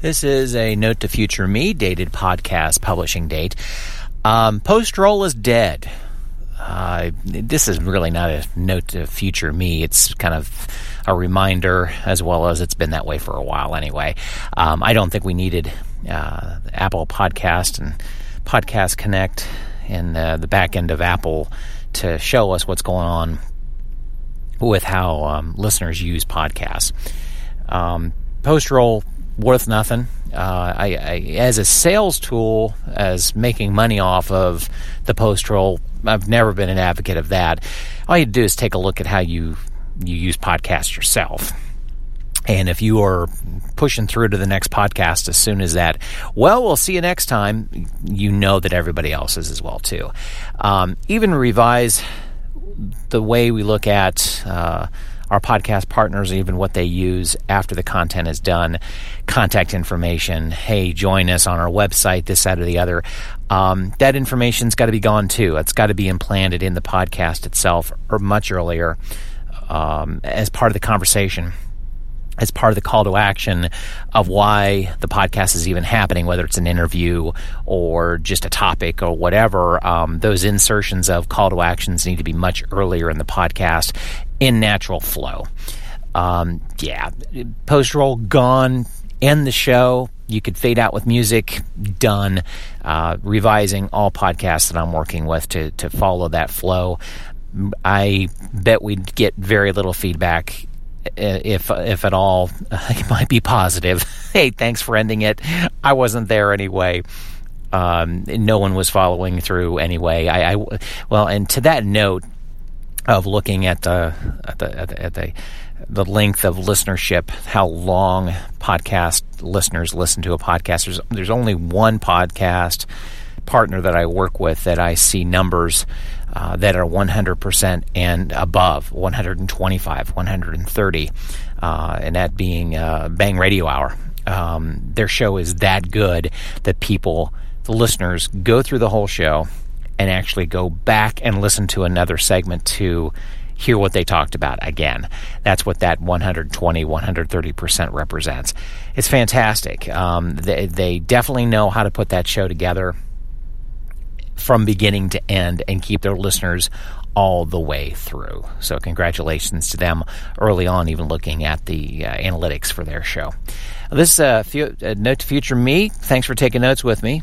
This is a Note to Future Me dated podcast publishing date. Um, Post roll is dead. Uh, this is really not a note to future me. It's kind of a reminder, as well as it's been that way for a while anyway. Um, I don't think we needed uh, Apple Podcast and Podcast Connect and uh, the back end of Apple to show us what's going on with how um, listeners use podcasts. Um, Post roll worth nothing. Uh, I, I, as a sales tool, as making money off of the post roll, I've never been an advocate of that. All you do is take a look at how you you use podcasts yourself. And if you are pushing through to the next podcast as soon as that, well, we'll see you next time. You know that everybody else is as well too. Um, even revise the way we look at. Uh, our podcast partners, even what they use after the content is done, contact information. Hey, join us on our website, this, that, or the other. Um, that information's got to be gone too. It's got to be implanted in the podcast itself or much earlier um, as part of the conversation as part of the call to action of why the podcast is even happening, whether it's an interview or just a topic or whatever. Um, those insertions of call to actions need to be much earlier in the podcast in natural flow. Um, yeah, post roll gone. End the show. You could fade out with music. Done. Uh, revising all podcasts that I'm working with to to follow that flow. I bet we'd get very little feedback if if at all, it might be positive. hey, thanks for ending it. I wasn't there anyway. Um, no one was following through anyway. I, I, well, and to that note of looking at the at the at the, at the the length of listenership, how long podcast listeners listen to a podcast. There's, there's only one podcast partner that I work with that I see numbers uh, that are 100% and above 125, 130, uh, and that being uh, Bang Radio Hour. Um, their show is that good that people, the listeners, go through the whole show and actually go back and listen to another segment to hear what they talked about again. That's what that 120, 130% represents. It's fantastic. Um, they, they definitely know how to put that show together from beginning to end and keep their listeners all the way through. So, congratulations to them early on, even looking at the uh, analytics for their show. This uh, few, uh, note to future me. Thanks for taking notes with me.